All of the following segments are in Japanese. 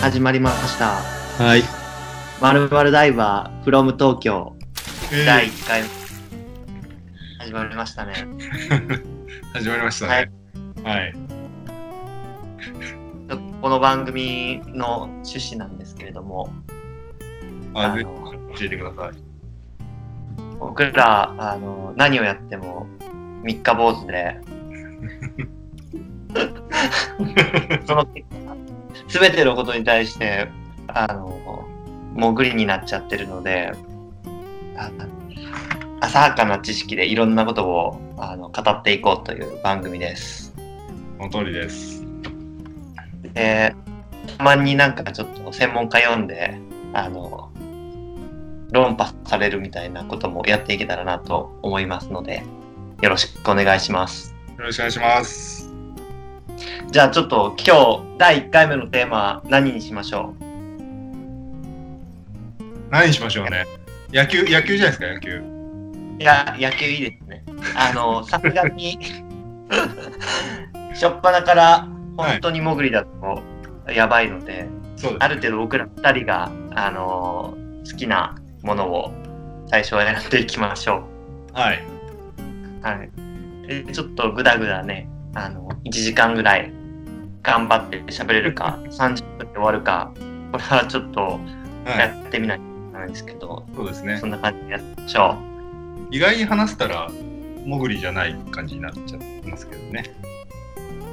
始まりました。はい。まるまるダイバー from 東京えー第1回始まりましたね。始まりましたはいね。はい。この番組の趣旨なんですけれども、あ、あぜのひ教えてください。僕らあの何をやっても三日坊主で、その結果、すべてのことに対して、あの、潜りになっちゃってるので、あ浅はかな知識でいろんなことをあの語っていこうという番組です。その通りです。で、たまになんかちょっと専門家読んで、あの、論破されるみたいなこともやっていけたらなと思いますので、よろしくお願いします。よろしくお願いします。じゃあちょっと今日第1回目のテーマ何にしましょ何にしましょうね。野球、野球じゃないですか、野球。ういや、野球いいですね。あの、さすがに、しょっぱなから本当に潜りだとやばいので、そうある程度僕ら2人が、あの好きなものを最初は選んでいきましょはい。う。はい。でちょっとぐだぐだね、あの、1時間ぐらい頑張って喋れるか、30分で終わるか、これはちょっとはい。やってみないといけないんですけど、そうですねそ。んな感じでやってみましょ意外に話せたら、潜りじゃない感じになっちゃってますけどね。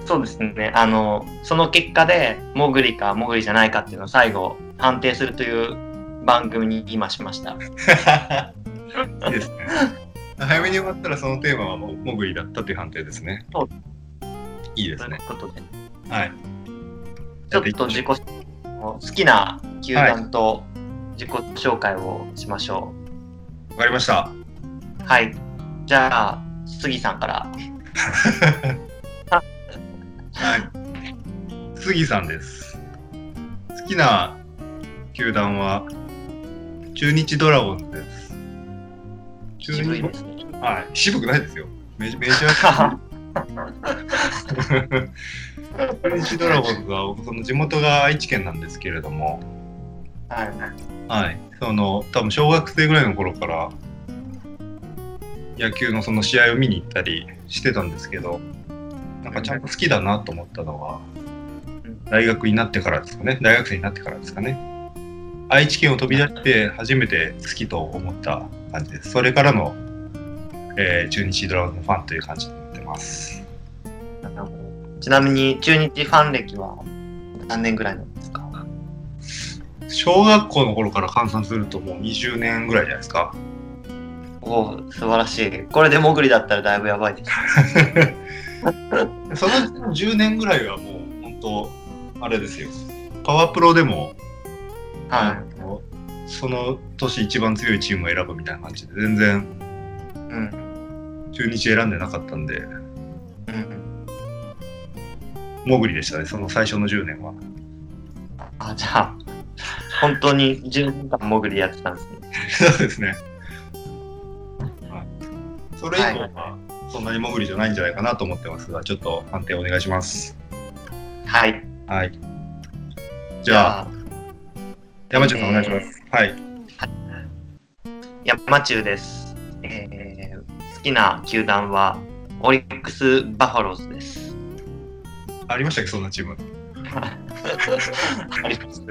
う。そうですね。あの、その結果で、潜りか潜りじゃないかっていうのを最後判定するという番組に今しました。いいですね。早めに終わったらそのテーマはもう潜りだったという判定ですね。そういいですねという。ことで、はい。ちょっと自己好きな球団と自己紹介をしましょわかりました。う。はい。じゃあ、杉さんから。はい。杉さんです。好きな球団は中日ドラゴンズです。中日渋いですね。はい。渋くないですよ。メジメジャー。中日ドラゴンズは僕その地元が愛知県なんですけれども、はい。はい。その多分小学生ぐらいの頃から野球のその試合を見に行ったりしてたんですけど、なんかちゃんと好きだなと思ったのは大学になってからですかね。大学生になってからですかね。愛知県を飛び出して初めて好きと思った感じです。それからの、えー中日ドラゴンズファンという感じになってます。ちなみに中日ファン歴は何年ぐらいなんですか？小学校の頃から換算するともう20年ぐらいじゃないですか。おお、素晴らしい。これで潜りだったらだいぶやばいです。その10年ぐらいはもう本当あれですよ。パワープロでも、はあのその年一番強いチームを選ぶみたいな感じで全然い。うん。中日選んでなかったんで、うん。潜りでしたね、その最初の10年は。あ、じゃあ、本当に10年間潜りやってたんですね。そうですね。はいそれ以降はそんなに潜りじゃないんじゃないかなと思ってますが、ちょっと判定お願いします。はい。はい。じゃあ、あ、山中さんお願いします。はい。山中です。えー、好きな球団はオリックス・バファローズです。ありましたっけ、そんなチーム。あります。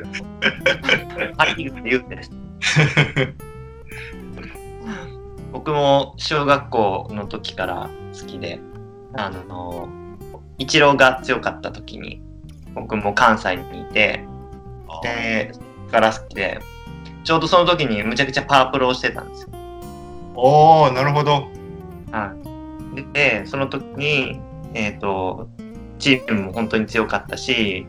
パ・リーグで言うんです。僕も小学校の時から好きで、あの、イチローが強かった時に、僕も関西にいて、で、から好きで、ちょうどその時にむちゃくちゃパワープロをしてたんですよ。おおなるほど。はい。で、その時に、えっ、と、チームも本当に強かったし、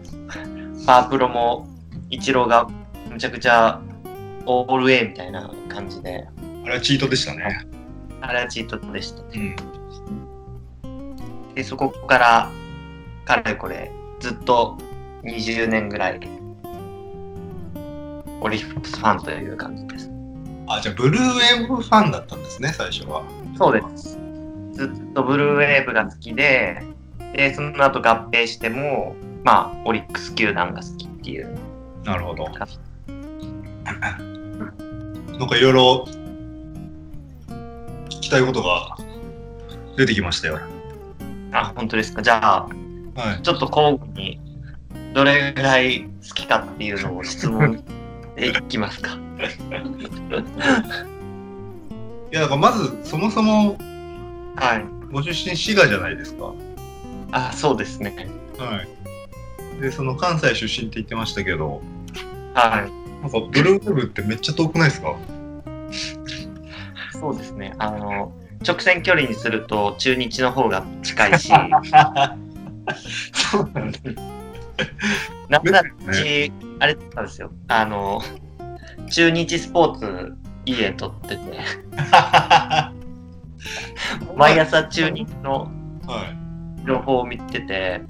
パワープロもイチローがむちゃくちゃオールウェイみたいな感じで、あれはチートでしたね。あれはチートでした。うん。で、そこから、かれこれ、ずっと20年ぐらい、オリックスファンという感じです。あ、じゃあ、ブルーウェーブファンだったんですね、最初は。そうです。ずっとブルーウェーブが好きで、で、その後合併しても、まあ、オリックス球団が好きっていうなるほど。なんかいろいろ聞きたいことが出てきましたよ。あ、本当ですか？じゃあ、はい。ちょっと交互に、どれぐらい好きかっていうのを 質問でいきますか？いや、だからまずそもそもはい。ご出身滋賀じゃないですか。あ、そうですね。はい。で、その関西出身って言ってましたけど、はい。なんかブルーウェーブってめっちゃ遠くないですか？そうですね。あの、直線距離にすると中日の方が近いし、そうなんだ。なんだうち、あれだったんですよ。あの、中日スポーツ家撮ってて、毎朝中日のはい。情報を見てて、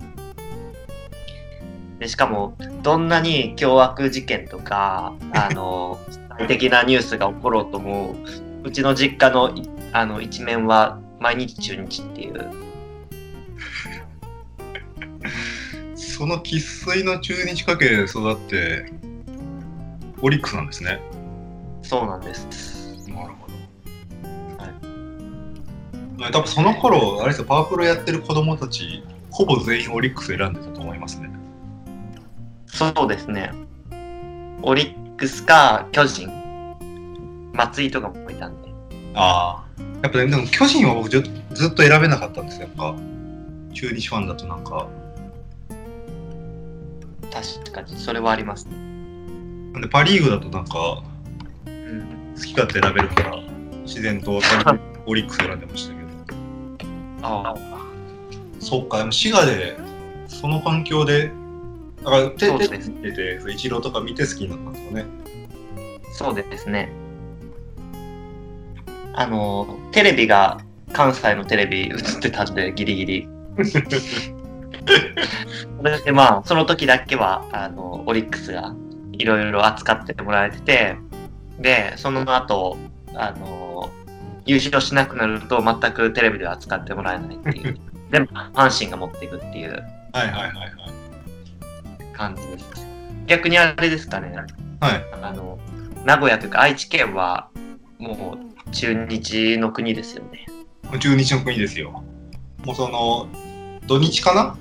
でしかも、どんなに凶悪事件とか、あの、最的なニュースが起ころうとも、うちの実家のいあの一面は毎日中日っていう、その生粋の中日家系で育って、オリックスなんですね。そうなんです。多分その頃、あれですよ、パワープロやってる子供たち、ほぼ全員オリックス選んでたと思いますね。そうですね。オリックスか巨人、松井とかもいたんで。ああ。やっぱね、でも巨人は僕ずずっと選べなかったんですよ、やっぱ。中日ファンだとなんか。確かに、それはありますね。なんでパ・リーグだとなんか、うん、好き勝手選べるから、自然と オリックス選んでました。ああ、そっか、でも滋賀で、その環境で、だから、手手見てて、イチローとか見て好きになったんですよね。そうですね。あの、テレビが関西のテレビ映ってたんで、ギリギリ。それでまあ、その時だけは、あの、オリックスがいろいろ扱ってもらえてて、で、その後、あの、優勝しなくなると全くテレビでは扱ってもらえないっていう。でも、阪神が持っていくっていうはいはいはいはい。感じです。逆にあれですかね、はい。あの、名古屋というか愛知県は、もう中日の国ですよね。中日の国ですよ。もうその、土日かな？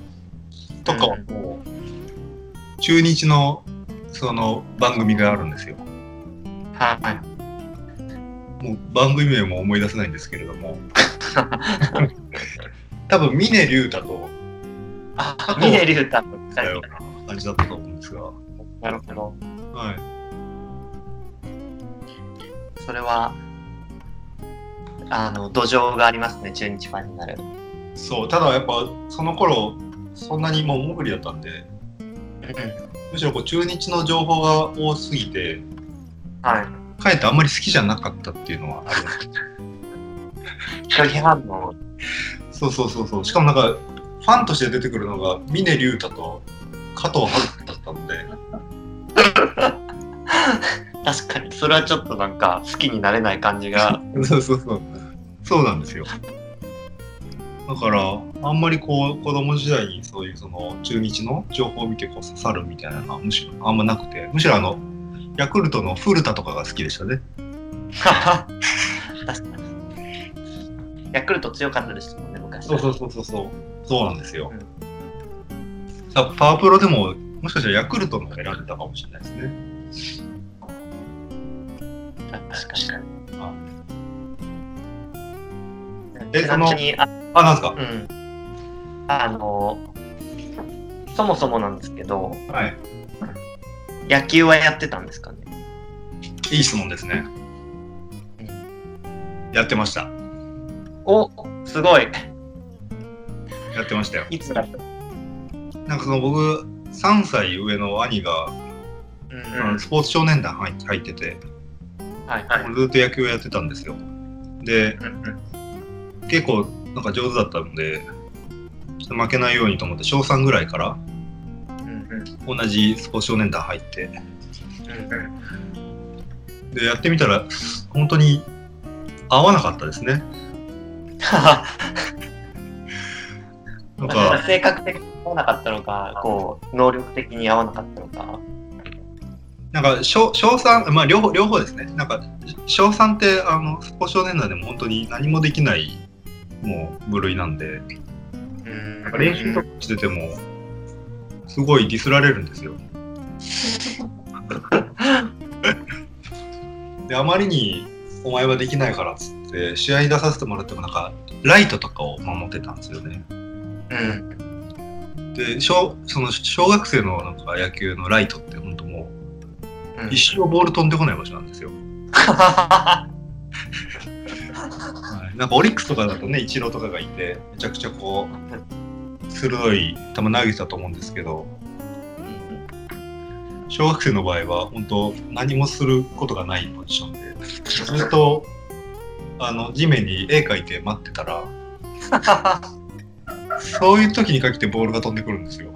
とかはもう、中日のその番組があるんですよ。はい。もう番組名も思い出せないんですけれども、多分峰竜太とあ、峰竜太の似たような感じだったと思うんですが、なるほど。はい。それは、あの、土壌がありますね、中日ファンになる。そう、ただやっぱその頃、そんなにもう潜りだったんで、むしろこう中日の情報が多すぎて、はい。かえってあんまり好きじゃなかったっていうのはあります。拒否反応。そうそうそうそう。しかもなんか、ファンとして出てくるのが、峰竜太と加藤春樹だったので、確かに、それはちょっとなんか好きになれない感じが。そうそうそう。そうなんですよ。だから、あんまりこう、子供時代にそういうその中日の情報を見てこう刺さるみたいなのはむしろあんまなくて、むしろあの、ヤクルトの古田とかが好きでしたね。確かに。ヤクルト強かったですもんね、昔。そうそうそうそうそう。そうなんですよ。さパワープロでも、もしかしたらヤクルトの方選んでたかもしれないですね。確かに。えちなみに、ああ、なんですか？うん。あの、そもそもなんですけど、はい。野球はやってたんですかね？いい質問ですね。やってました。おすごい。やってましたよ。いつだった？なんかその僕、3歳上の兄が、うんあのスポーツ少年団入入ってて、はいはい。ずっと野球をやってたんですよ。で、うんうん結構なんか上手だったので、ちょっと負けないようにと思って、小3ぐらいからうんうん同じスポーツ少年団入って、うんで、やってみたら、本当に合わなかったですね。なんか、性格的に合わなかったのか、こう、能力的に合わなかったのか。なんか、小小3、まあ両方、両方ですね。なんか、小3って、あの、スポ少年団でも本当に何もできない、もう部類なんで、うんなんか練習とかしてても、すごいディスられるんですよ。で、あまりに、お前はできないからっつって、試合に出させてもらっても、なんか、ライトとかを守ってたんですよね。うん。で、小その小学生のなんか野球のライトって、本当もうんう、一生ボール飛んでこない場所なんですよ。はい、なんかオリックスとかだとね、イチローとかがいて、めちゃくちゃこう、鋭い球投げてたと思うんですけど、小学生の場合は、本当、何もすることがないポジションで、ずっとあの地面に絵描いて待ってたら、そういう時に限ってボールが飛んでくるんですよ。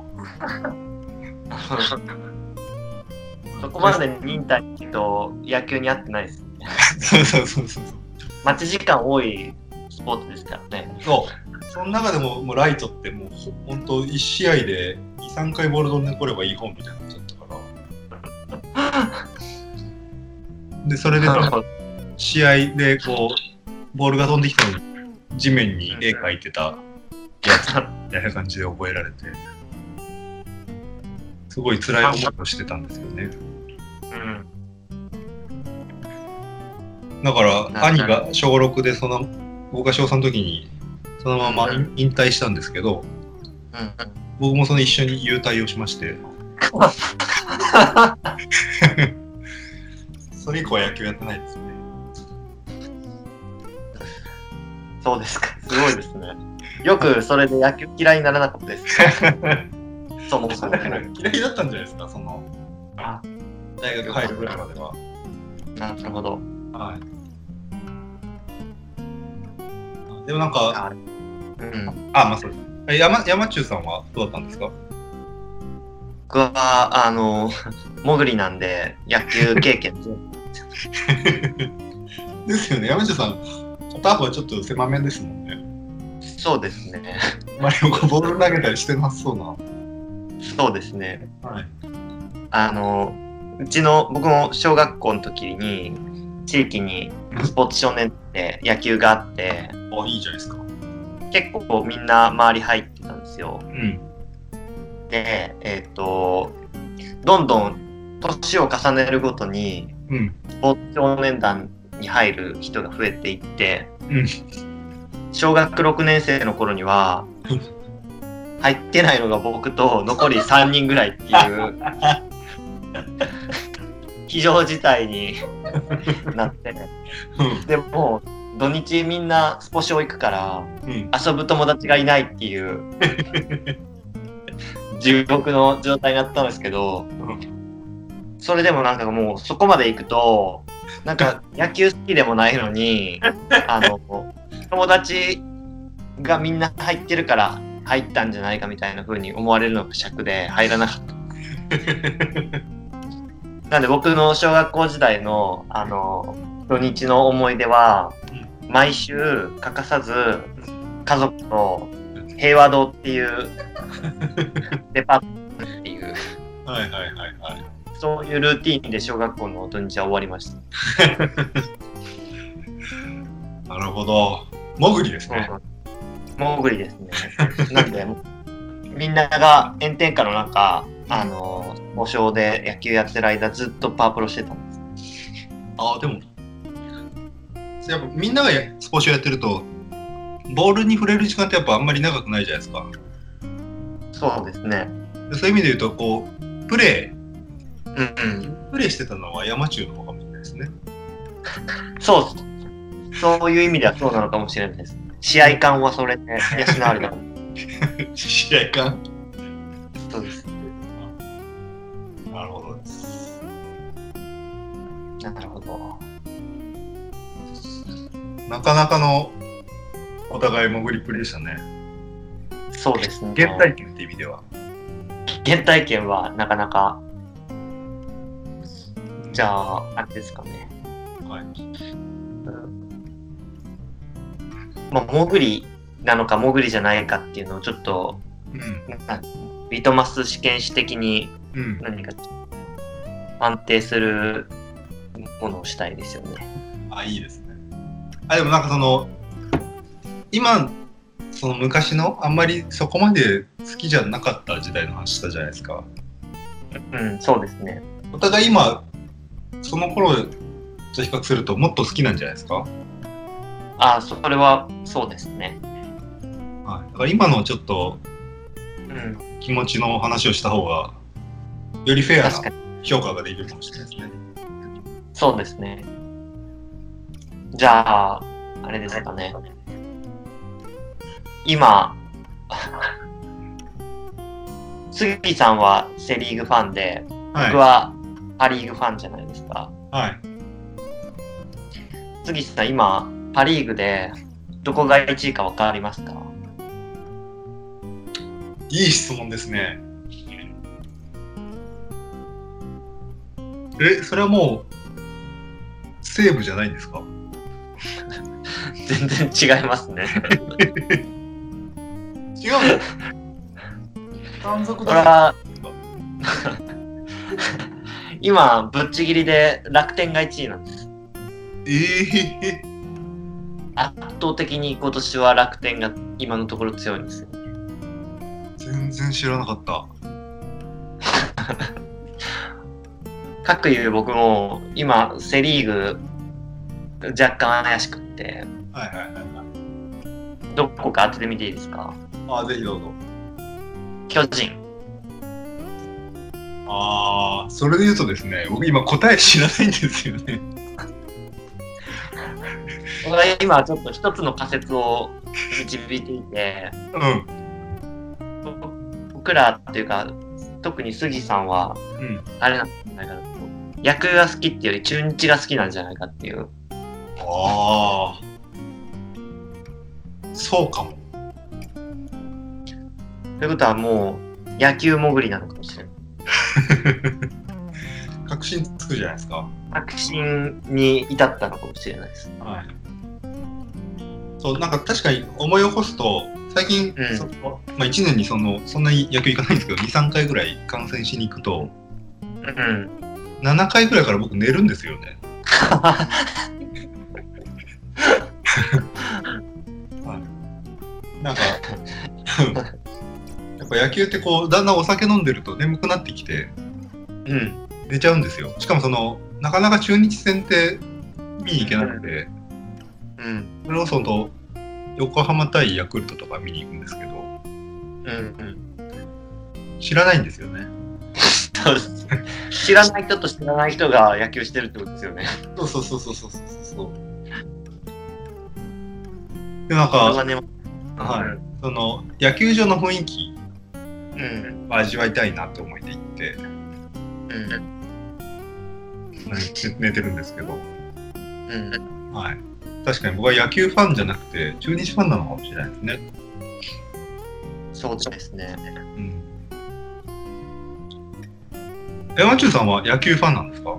そこまで忍耐と野球に合ってないです。そうそうそうそう。待ち時間多いスポーツですからね。そう。その中でも、もうライトってもうほ、本当1試合で2、3回ボール飛んでこればいい本みたいになっちゃったから。で、それで試合でこう、ボールが飛んできたのに、地面に絵描いてたやつみたいな感じで覚えられて、すごい辛い思いをしてたんですよね。うん。だから、な兄が小6で、その、僕が小3の時に、そのままうん引退したんですけど、うん。僕もその一緒に優退をしまして、それ以降は野球やってないですね。そうですか。すごいですね。よくそれで野球嫌いにならなかったです。そもそも。嫌いだったんじゃないですか、その、あ大学入るぐらいまでは。なるほど。はい。でもなんか、あうん。あ、まあそうです。え山山中さんはどうだったんですか？僕は、あの、もぐりなんで、野球経験 ですよね、山中さん、片方はちょっと狭めですもんね。そうですね。あまりこうボール投げたりしてなさそうな。そうですね。はい。あの、うちの、僕も小学校の時に、地域にスポーツ少年って野球があって、あ、いいじゃないですか。結構みんな周り入ってたんですよ。うん。で、えっ、と、どんどん年を重ねるごとに、うん。スポーツ少年団に入る人が増えていって、うん。小学6年生の頃には、入ってないのが僕と残り3人ぐらいっていう、非常事態に なって、でも、土日みんなスポ少行くから、うん。遊ぶ友達がいないっていう、地獄の状態になったんですけど、それでもなんかもうそこまで行くと、なんか野球好きでもないのに、あの、友達がみんな入ってるから入ったんじゃないかみたいな風に思われるのが尺で入らなかった。なんで僕の小学校時代のあの土日の思い出は、毎週欠かさず家族と平和堂っていう デパートっていうはいはいはいはい。そういうルーティーンで小学校の土日は終わりました。なるほど。もぐりですね。もぐりですね。なんで、みんなが炎天下の中、あの、お正で野球やってる間ずっとパワープロしてたんです。あ、でも、やっぱみんながやスポーツやってると、ボールに触れる時間ってやっぱあんまり長くないじゃないですか。そうですね。でそういう意味で言うと、こう、プレうんうん。ー、プレーしてたのは山中の方かもしれないですね。そうそういう意味ではそうなのかもしれないです。試合感はそれで養われた。試合感そうです。なるほど。なかなかのお互い潜りプレーでしたね。そうですね。原体験って意味では。原体験はなかなか。じゃあ、あれですかね。はい。まあ、潜りなのか潜りじゃないかっていうのをちょっと、うん。なリトマス試験紙的にうん。何か安定するものをしたいですよね。あ、いいですね。あ、でもなんかその、今、その昔のあんまりそこまで好きじゃなかった時代の話したじゃないですか。うん、そうですね。お互い今、その頃と比較するともっと好きなんじゃないですか？ああ、それはそうですね。はい。だから今のちょっとうん、気持ちの話をした方が、よりフェアな。評価ができるかもしれないですね。そうですね。じゃあ、あれですかね。今、杉さんはセ・リーグファンで、僕ははパ・リーグファンじゃないですか。い。はい。杉さん、今、パ・リーグでどこが1位か分かりますか？いい質問ですね。え、それはもう、西武じゃないんですか？全然違いますね。違うの？単独これは、今、ぶっちぎりで楽天が1位なんです。ええ圧倒的に今年は楽天が今のところ強いんですよ。全然知らなかった。かくいう僕も今セ・リーグ若干怪しくってはいはいはいはい。どこか当ててみていいですか？あ、ぜひどうぞ。巨人ああ、それで言うとですね、僕今答え知らないんですよね。僕は今ちょっと一つの仮説を導いていてうん。僕らっていうか特に杉さんはうん。あれなんじゃないかなと野球が好きっていうより中日が好きなんじゃないかっていうああ。そうかも。ということはもう野球潜りなのかもしれない 確信つくじゃないですか。確信に至ったのかもしれないですはい。そう、なんか確かに思い起こすと、最近、うんそのまあ、1年にそのそんなに野球行かないんですけど、2、3回ぐらい観戦しに行くと、うん7回ぐらいから僕寝るんですよね。なんか、やっぱ野球ってこう、だんだんお酒飲んでると眠くなってきて、うん寝ちゃうんですよ。しかもその、なかなか中日戦って見に行けなくて、うんそれこそと横浜対ヤクルトとか見に行くんですけど、うんうん知らないんですよね。知らない人と知らない人が野球してるってことですよね。そうそうそうそうそうそうそう。で、なんか、はい、その野球場の雰囲気うん。を味わいたいなと思いで行って、うん。寝寝てるんですけど、うん。はい。確かに僕は野球ファンじゃなくて、中日ファンなのかもしれないですね。そうですね。うん。山中さんは野球ファンなんですか？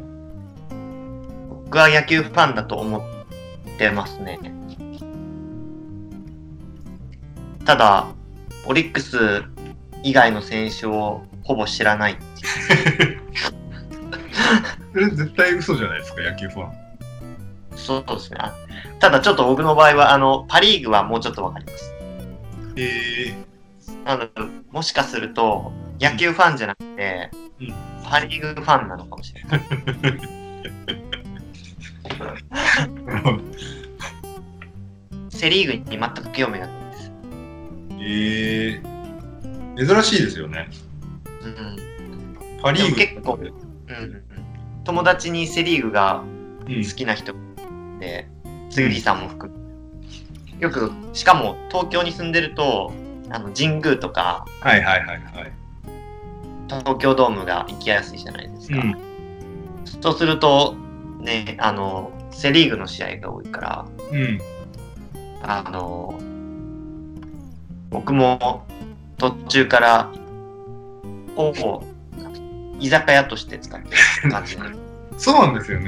僕は野球ファンだと思ってますね。ただ、オリックス以外の選手をほぼ知らない。それ絶対嘘じゃないですか、野球ファン。そうですね。あただちょっと僕の場合は、あの、パ・リーグはもうちょっとわかります。えなので、もしかすると、野球ファンじゃなくて、うんパ・リーグファンなのかもしれない。ー、セ・リーグに全く興味がないです。えー、珍しいですよね。うん。パ・リーグ結構うんうん、友達にセ・リーグがうん好きな人で、杉さんも含む。よく、しかも東京に住んでると、あの神宮とかはいはいはいはい。東京ドームが行きやすいじゃないですか。うんそうすると、ね、あの、セ・リーグの試合が多いから、うん。あの、僕も途中から、ほぼ居酒屋として使ってる感じで。そうなんですよね。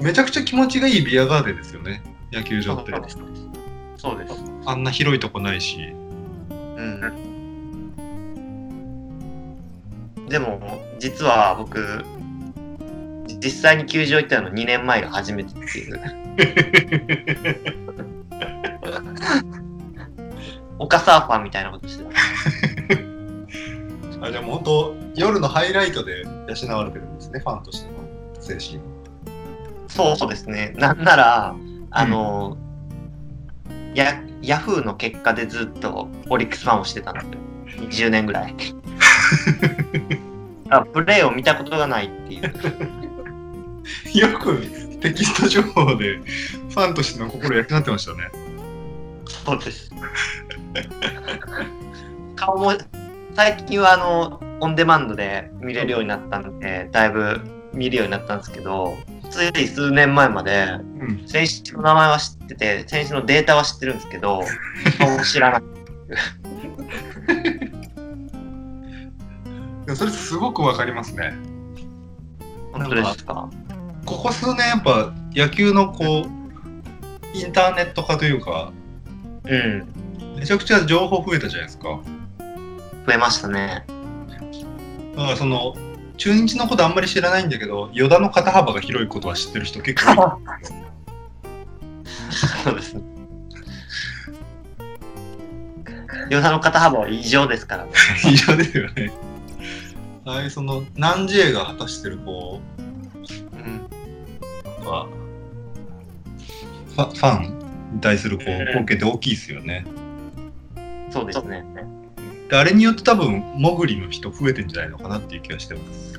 めちゃくちゃ気持ちがいいビアガーデンですよね。野球場って。です。そうです。あんな広いとこないし。うん。でも、実は僕、実際に球場行ったの2年前が初めてっていう。丘サーファーみたいなことしてた。あじゃあもう本当夜のハイライトで養われてるんですねファンとしての精神そうですね。なんなら、あの、ヤヤフーの結果でずっとオリックスファンをしてたんですよ。20年ぐらい。あプレーを見たことがないっていう。よくテキスト情報でファンとしての心養ってましたねそうです。顔も、最近はあの、オンデマンドで見れるようになったんで、だいぶ見るようになったんですけど、つい数年前まで、うん選手の名前は知ってて、選手のデータは知ってるんですけど、顔を知らない。でもそれすごくわかりますね本当ですか？ここ数年やっぱ野球のこうインターネット化というかうん。めちゃくちゃ情報増えたじゃないですか増えましたね。だからその中日のことあんまり知らないんだけど与田の肩幅が広いことは知ってる人結構いるそうですね。与田の肩幅は異常ですからね。異常ですよねああいうその南 J が果たしてるこうん。うなんかファファンに対するこううん貢献って大きいですよねそうですね。であれによって多分モグリの人増えてんじゃないのかなっていう気がしてます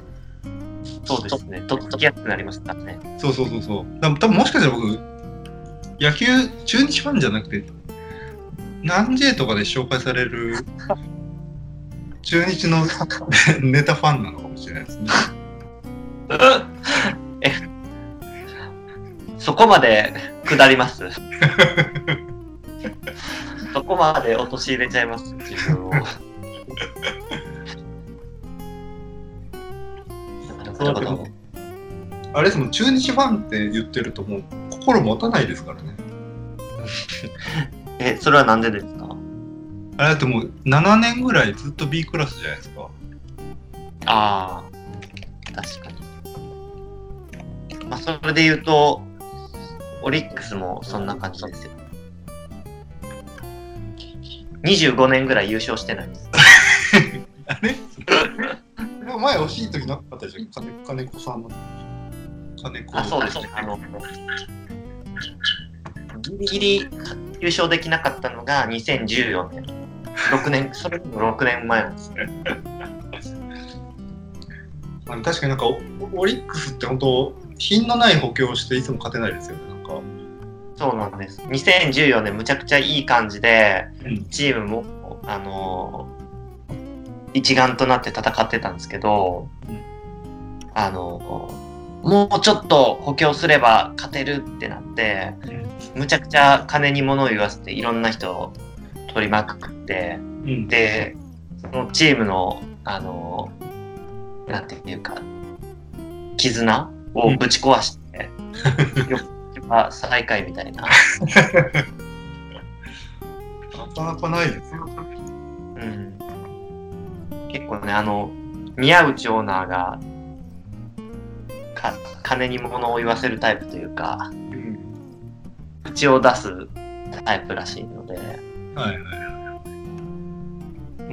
そうですね。とっつきやすくなりましたね。そうそうそうそう。だ多分もしかしたら僕、野球、中日ファンじゃなくて、南 J とかで紹介される中日のネタファンなのかもしれないですね。え、そこまで下ります？そこまで陥れちゃいます、自分を。なるほど。あれですもん、中日ファンって言ってるともう心持たないですからね。え、それはなんでですか？あれだってもう7年ぐらいずっと B クラスじゃないですか。ああ、確かに。まあ、それで言うと、オリックスもそんな感じですよ。25年ぐらい優勝してないです。あれ？前惜しい時なかったじゃん。金金子さんの。金子あ、そうですね。あの、ギリギリ優勝できなかったのが2014年。6年、それも6年前なんですね。あの確かになんかオオリックスって本当品のない補強をしていつも勝てないですよねなんか、そうなんです。2014年むちゃくちゃいい感じで、うん、チームも、あの一丸となって戦ってたんですけど、うんあのもうちょっと補強すれば勝てるってなって、むちゃくちゃ金に物を言わせていろんな人を取りまくって、うん、で、そのチームの、あのなんていうか、絆をぶち壊して、よっ最下位みたいな。なかなかないですようん。結構ね、あの、宮内オーナーが、か金に物を言わせるタイプというか、うん。口を出すタイプらしいので、はいはい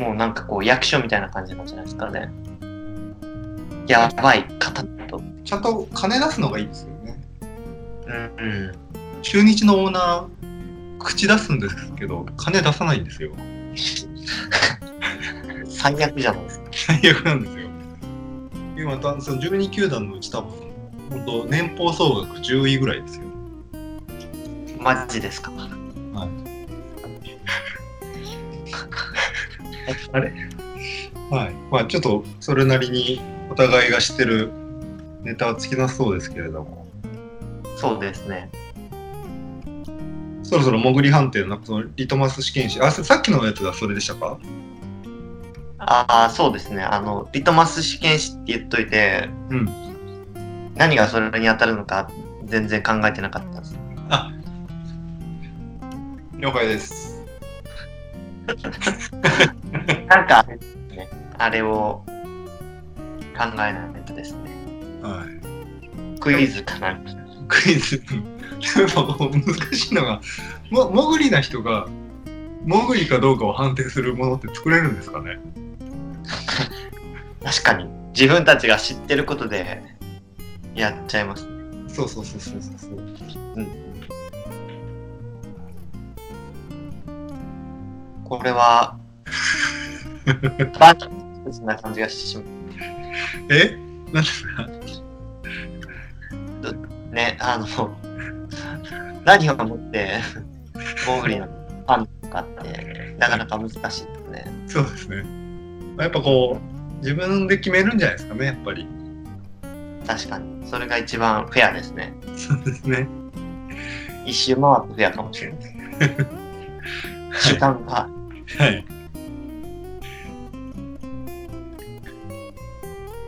もうなんかこう役所みたいな感じなんじゃないですかね。やばい方と。ちゃんと金出すのがいいですよねうんうん。中日のオーナー口出すんですけど金出さないんですよ 最悪じゃないですか。最悪なんですよ今たその12球団のうち多分本当年俸総額10位ぐらいですよマジですか。あれはい。まあちょっとそれなりにお互いが知ってるネタは尽きなそうですけれども、そうですね。そろそろ潜り判定のそのリトマス試験紙、あ、ささっきのやつがそれでしたか？ああ、そうですね。あの、リトマス試験紙って言っといて、うん。何がそれに当たるのか全然考えてなかったです。あ、了解です。なんか、ね、あれを考えないとですね。はい。クイズかな。クイズ。やっぱこう難しいのが、も、潜りな人が、潜りかどうかを判定するものって作れるんですかね？確かに。自分たちが知ってることでやっちゃいますね。そうそうそうそうそうそう。これは、バーチャルな感じがしてしまう。え？なんですかね、あの、何をもって、モーグリのファンとかって、なかなか難しいですね。そうですね。やっぱこう、自分で決めるんじゃないですかね、やっぱり。確かに。それが一番フェアですね。そうですね。一周回ってフェアかもしれない。主観が。はい。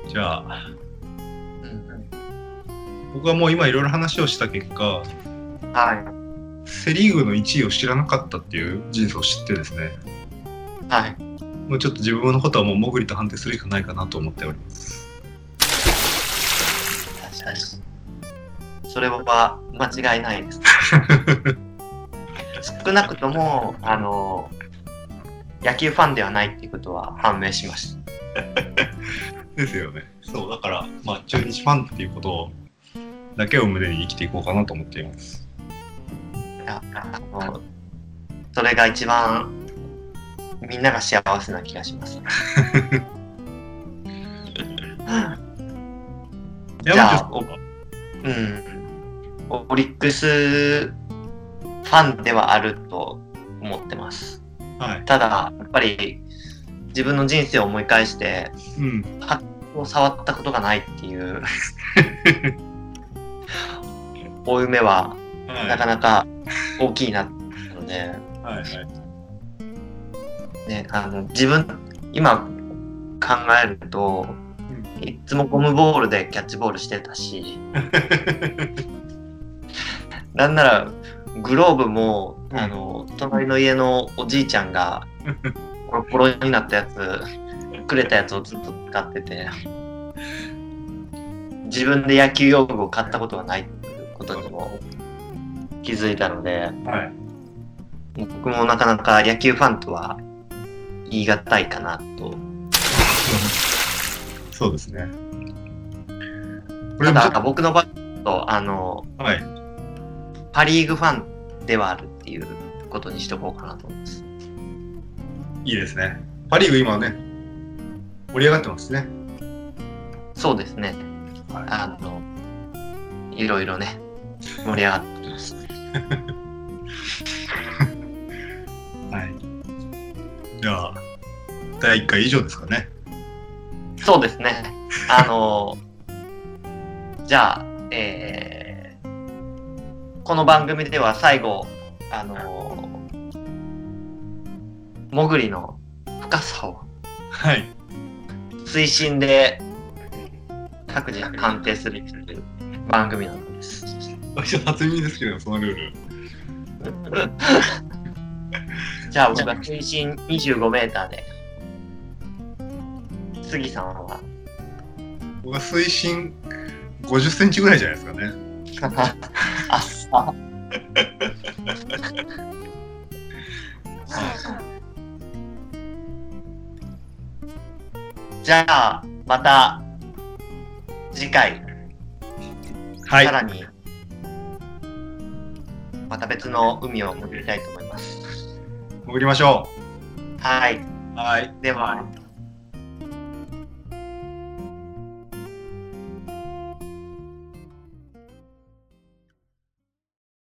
じゃあ、うんうん僕はもう今いろいろ話をした結果、はい。セ・リーグの1位を知らなかったっていう事実を知ってですね、はい。もうちょっと自分のことはもう潜りと判定するしかないかなと思っております。確かに。それは間違いないです。少なくとも、あの、野球ファンではないっていうことは判明しました。ですよね。そう、だから、まあ、中日ファンっていうことをだけを胸に生きていこうかなと思っています。いやあのそれが一番みんなが幸せな気がします。じゃあうん。オリックスファンではあると思ってます。はい。ただ、やっぱり自分の人生を思い返して、うん。を触ったことがないっていう 負い目ははい。なかなか大きいなので、はいはい。ね、あの自分今考えるといつもゴムボールでキャッチボールしてたし なんならグローブも、うんあの隣の家のおじいちゃんが ポロポロになったやつくれたやつをずっと使ってて自分で野球用具を買ったことがないっていうことにも気づいたのではい。僕もなかなか野球ファンとは言い難いかなとそうですね。こただ僕の場合とあのとはい。パ・リーグファンではあるっていうことにしておこうかなと思います。いいですね。パ・リーグ今ね、盛り上がってますね。そうですね。はあの、いろいろね、盛り上がってます。い。はい。じゃあ、第1回以上ですかね。そうですね。あの、じゃあ、えーこの番組では最後、あの、潜りの深さをはい。推進で各自判定するっていう番組なんです。私は初耳ですけど、そのルール。じゃあ僕は水深25メーターで。杉さんは？僕は水深50センチぐらいじゃないですかね。あ っさ。じゃあまた次回、はいさ。らにまた別の海を潜りたいと思います。潜りましょはい。う。はい。では。